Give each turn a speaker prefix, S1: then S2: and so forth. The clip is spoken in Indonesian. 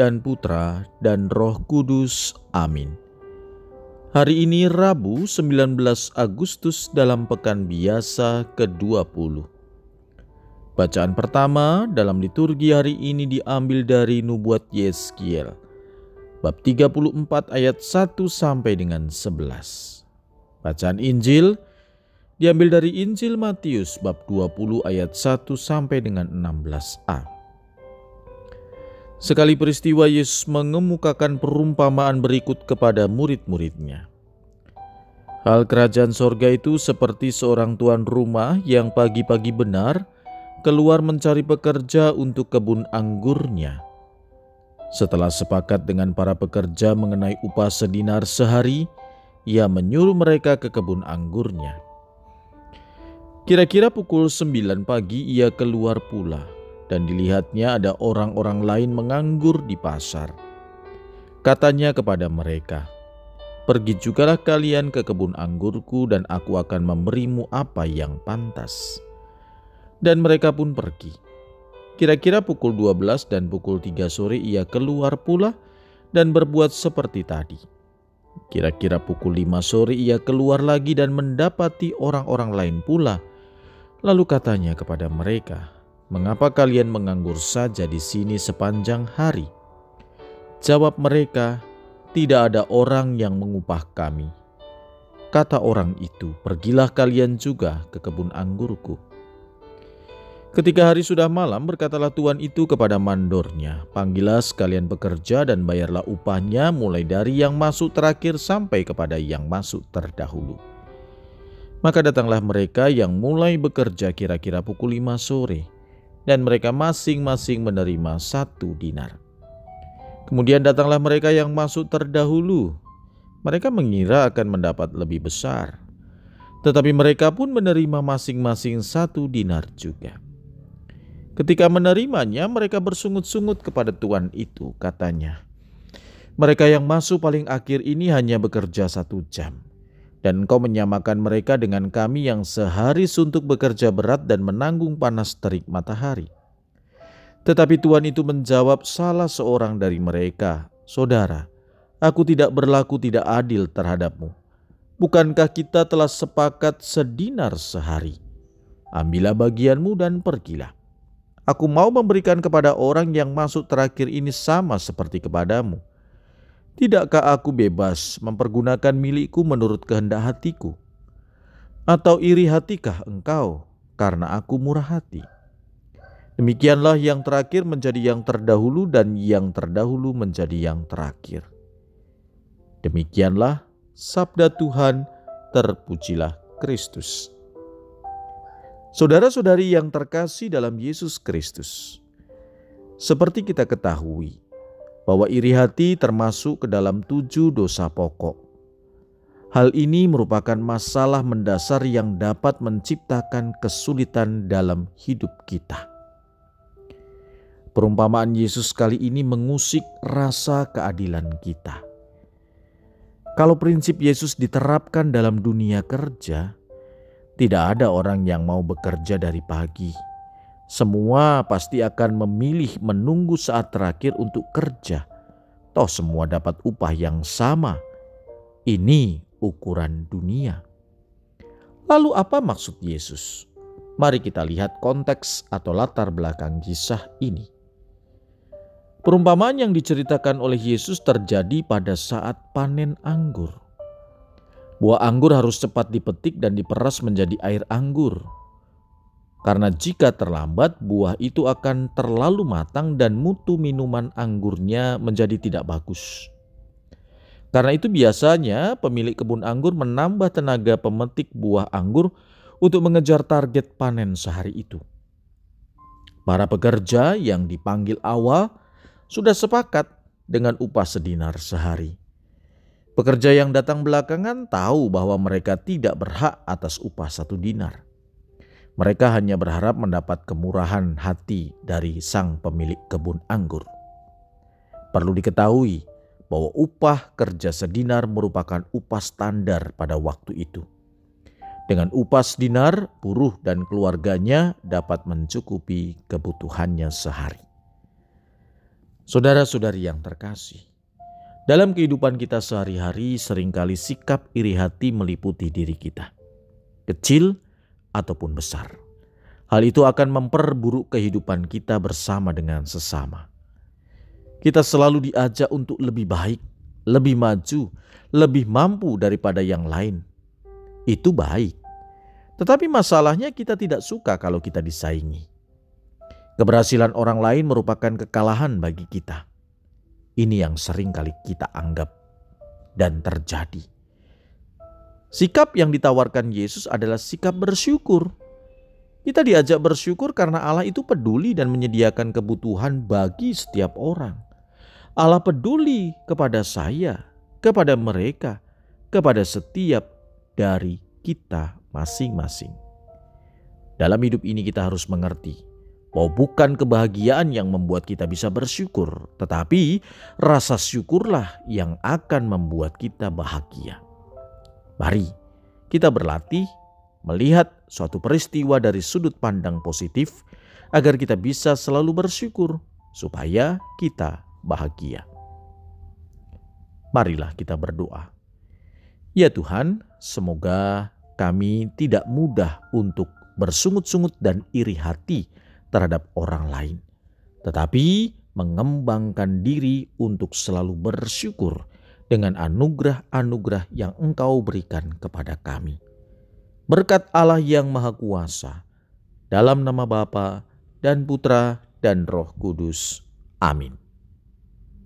S1: dan Putra dan Roh Kudus. Amin. Hari ini Rabu 19 Agustus dalam pekan biasa ke-20. Bacaan pertama dalam liturgi hari ini diambil dari nubuat Yeskiel bab 34 ayat 1 sampai dengan 11. Bacaan Injil diambil dari Injil Matius bab 20 ayat 1 sampai dengan 16a. Sekali peristiwa Yesus mengemukakan perumpamaan berikut kepada murid-muridnya. Hal kerajaan sorga itu seperti seorang tuan rumah yang pagi-pagi benar keluar mencari pekerja untuk kebun anggurnya. Setelah sepakat dengan para pekerja mengenai upah sedinar sehari, ia menyuruh mereka ke kebun anggurnya. Kira-kira pukul sembilan pagi ia keluar pula dan dilihatnya ada orang-orang lain menganggur di pasar. Katanya kepada mereka, Pergi jugalah kalian ke kebun anggurku dan aku akan memberimu apa yang pantas. Dan mereka pun pergi. Kira-kira pukul 12 dan pukul 3 sore ia keluar pula dan berbuat seperti tadi. Kira-kira pukul 5 sore ia keluar lagi dan mendapati orang-orang lain pula. Lalu katanya kepada mereka, Mengapa kalian menganggur saja di sini sepanjang hari? Jawab mereka, "Tidak ada orang yang mengupah kami." Kata orang itu, "Pergilah kalian juga ke kebun anggurku." Ketika hari sudah malam, berkatalah tuan itu kepada mandornya, "Panggillah sekalian pekerja dan bayarlah upahnya mulai dari yang masuk terakhir sampai kepada yang masuk terdahulu." Maka datanglah mereka yang mulai bekerja kira-kira pukul lima sore dan mereka masing-masing menerima satu dinar. Kemudian datanglah mereka yang masuk terdahulu. Mereka mengira akan mendapat lebih besar, tetapi mereka pun menerima masing-masing satu dinar juga. Ketika menerimanya, mereka bersungut-sungut kepada tuan itu, katanya, "Mereka yang masuk paling akhir ini hanya bekerja satu jam." Dan engkau menyamakan mereka dengan kami yang sehari suntuk bekerja berat dan menanggung panas terik matahari. Tetapi Tuhan itu menjawab salah seorang dari mereka, Saudara, aku tidak berlaku tidak adil terhadapmu. Bukankah kita telah sepakat sedinar sehari? Ambillah bagianmu dan pergilah. Aku mau memberikan kepada orang yang masuk terakhir ini sama seperti kepadamu Tidakkah aku bebas mempergunakan milikku menurut kehendak hatiku? Atau iri hatikah engkau karena aku murah hati? Demikianlah yang terakhir menjadi yang terdahulu dan yang terdahulu menjadi yang terakhir. Demikianlah sabda Tuhan, terpujilah Kristus. Saudara-saudari yang terkasih dalam Yesus Kristus, seperti kita ketahui, bahwa iri hati termasuk ke dalam tujuh dosa pokok. Hal ini merupakan masalah mendasar yang dapat menciptakan kesulitan dalam hidup kita. Perumpamaan Yesus kali ini mengusik rasa keadilan kita. Kalau prinsip Yesus diterapkan dalam dunia kerja, tidak ada orang yang mau bekerja dari pagi semua pasti akan memilih menunggu saat terakhir untuk kerja. Toh semua dapat upah yang sama. Ini ukuran dunia. Lalu apa maksud Yesus? Mari kita lihat konteks atau latar belakang kisah ini. Perumpamaan yang diceritakan oleh Yesus terjadi pada saat panen anggur. Buah anggur harus cepat dipetik dan diperas menjadi air anggur karena jika terlambat, buah itu akan terlalu matang dan mutu minuman anggurnya menjadi tidak bagus. Karena itu biasanya pemilik kebun anggur menambah tenaga pemetik buah anggur untuk mengejar target panen sehari itu. Para pekerja yang dipanggil awal sudah sepakat dengan upah sedinar sehari. Pekerja yang datang belakangan tahu bahwa mereka tidak berhak atas upah satu dinar. Mereka hanya berharap mendapat kemurahan hati dari sang pemilik kebun anggur. Perlu diketahui bahwa upah kerja sedinar merupakan upah standar pada waktu itu. Dengan upah dinar, buruh dan keluarganya dapat mencukupi kebutuhannya sehari. Saudara-saudari yang terkasih, dalam kehidupan kita sehari-hari sering kali sikap iri hati meliputi diri kita. Kecil ataupun besar. Hal itu akan memperburuk kehidupan kita bersama dengan sesama. Kita selalu diajak untuk lebih baik, lebih maju, lebih mampu daripada yang lain. Itu baik. Tetapi masalahnya kita tidak suka kalau kita disaingi. Keberhasilan orang lain merupakan kekalahan bagi kita. Ini yang sering kali kita anggap dan terjadi. Sikap yang ditawarkan Yesus adalah sikap bersyukur. Kita diajak bersyukur karena Allah itu peduli dan menyediakan kebutuhan bagi setiap orang. Allah peduli kepada saya, kepada mereka, kepada setiap dari kita masing-masing. Dalam hidup ini kita harus mengerti bahwa bukan kebahagiaan yang membuat kita bisa bersyukur, tetapi rasa syukurlah yang akan membuat kita bahagia. Mari kita berlatih melihat suatu peristiwa dari sudut pandang positif agar kita bisa selalu bersyukur supaya kita bahagia. Marilah kita berdoa. Ya Tuhan, semoga kami tidak mudah untuk bersungut-sungut dan iri hati terhadap orang lain, tetapi mengembangkan diri untuk selalu bersyukur dengan anugerah-anugerah yang Engkau berikan kepada kami. Berkat Allah yang Maha Kuasa, dalam nama Bapa dan Putra dan Roh Kudus. Amin.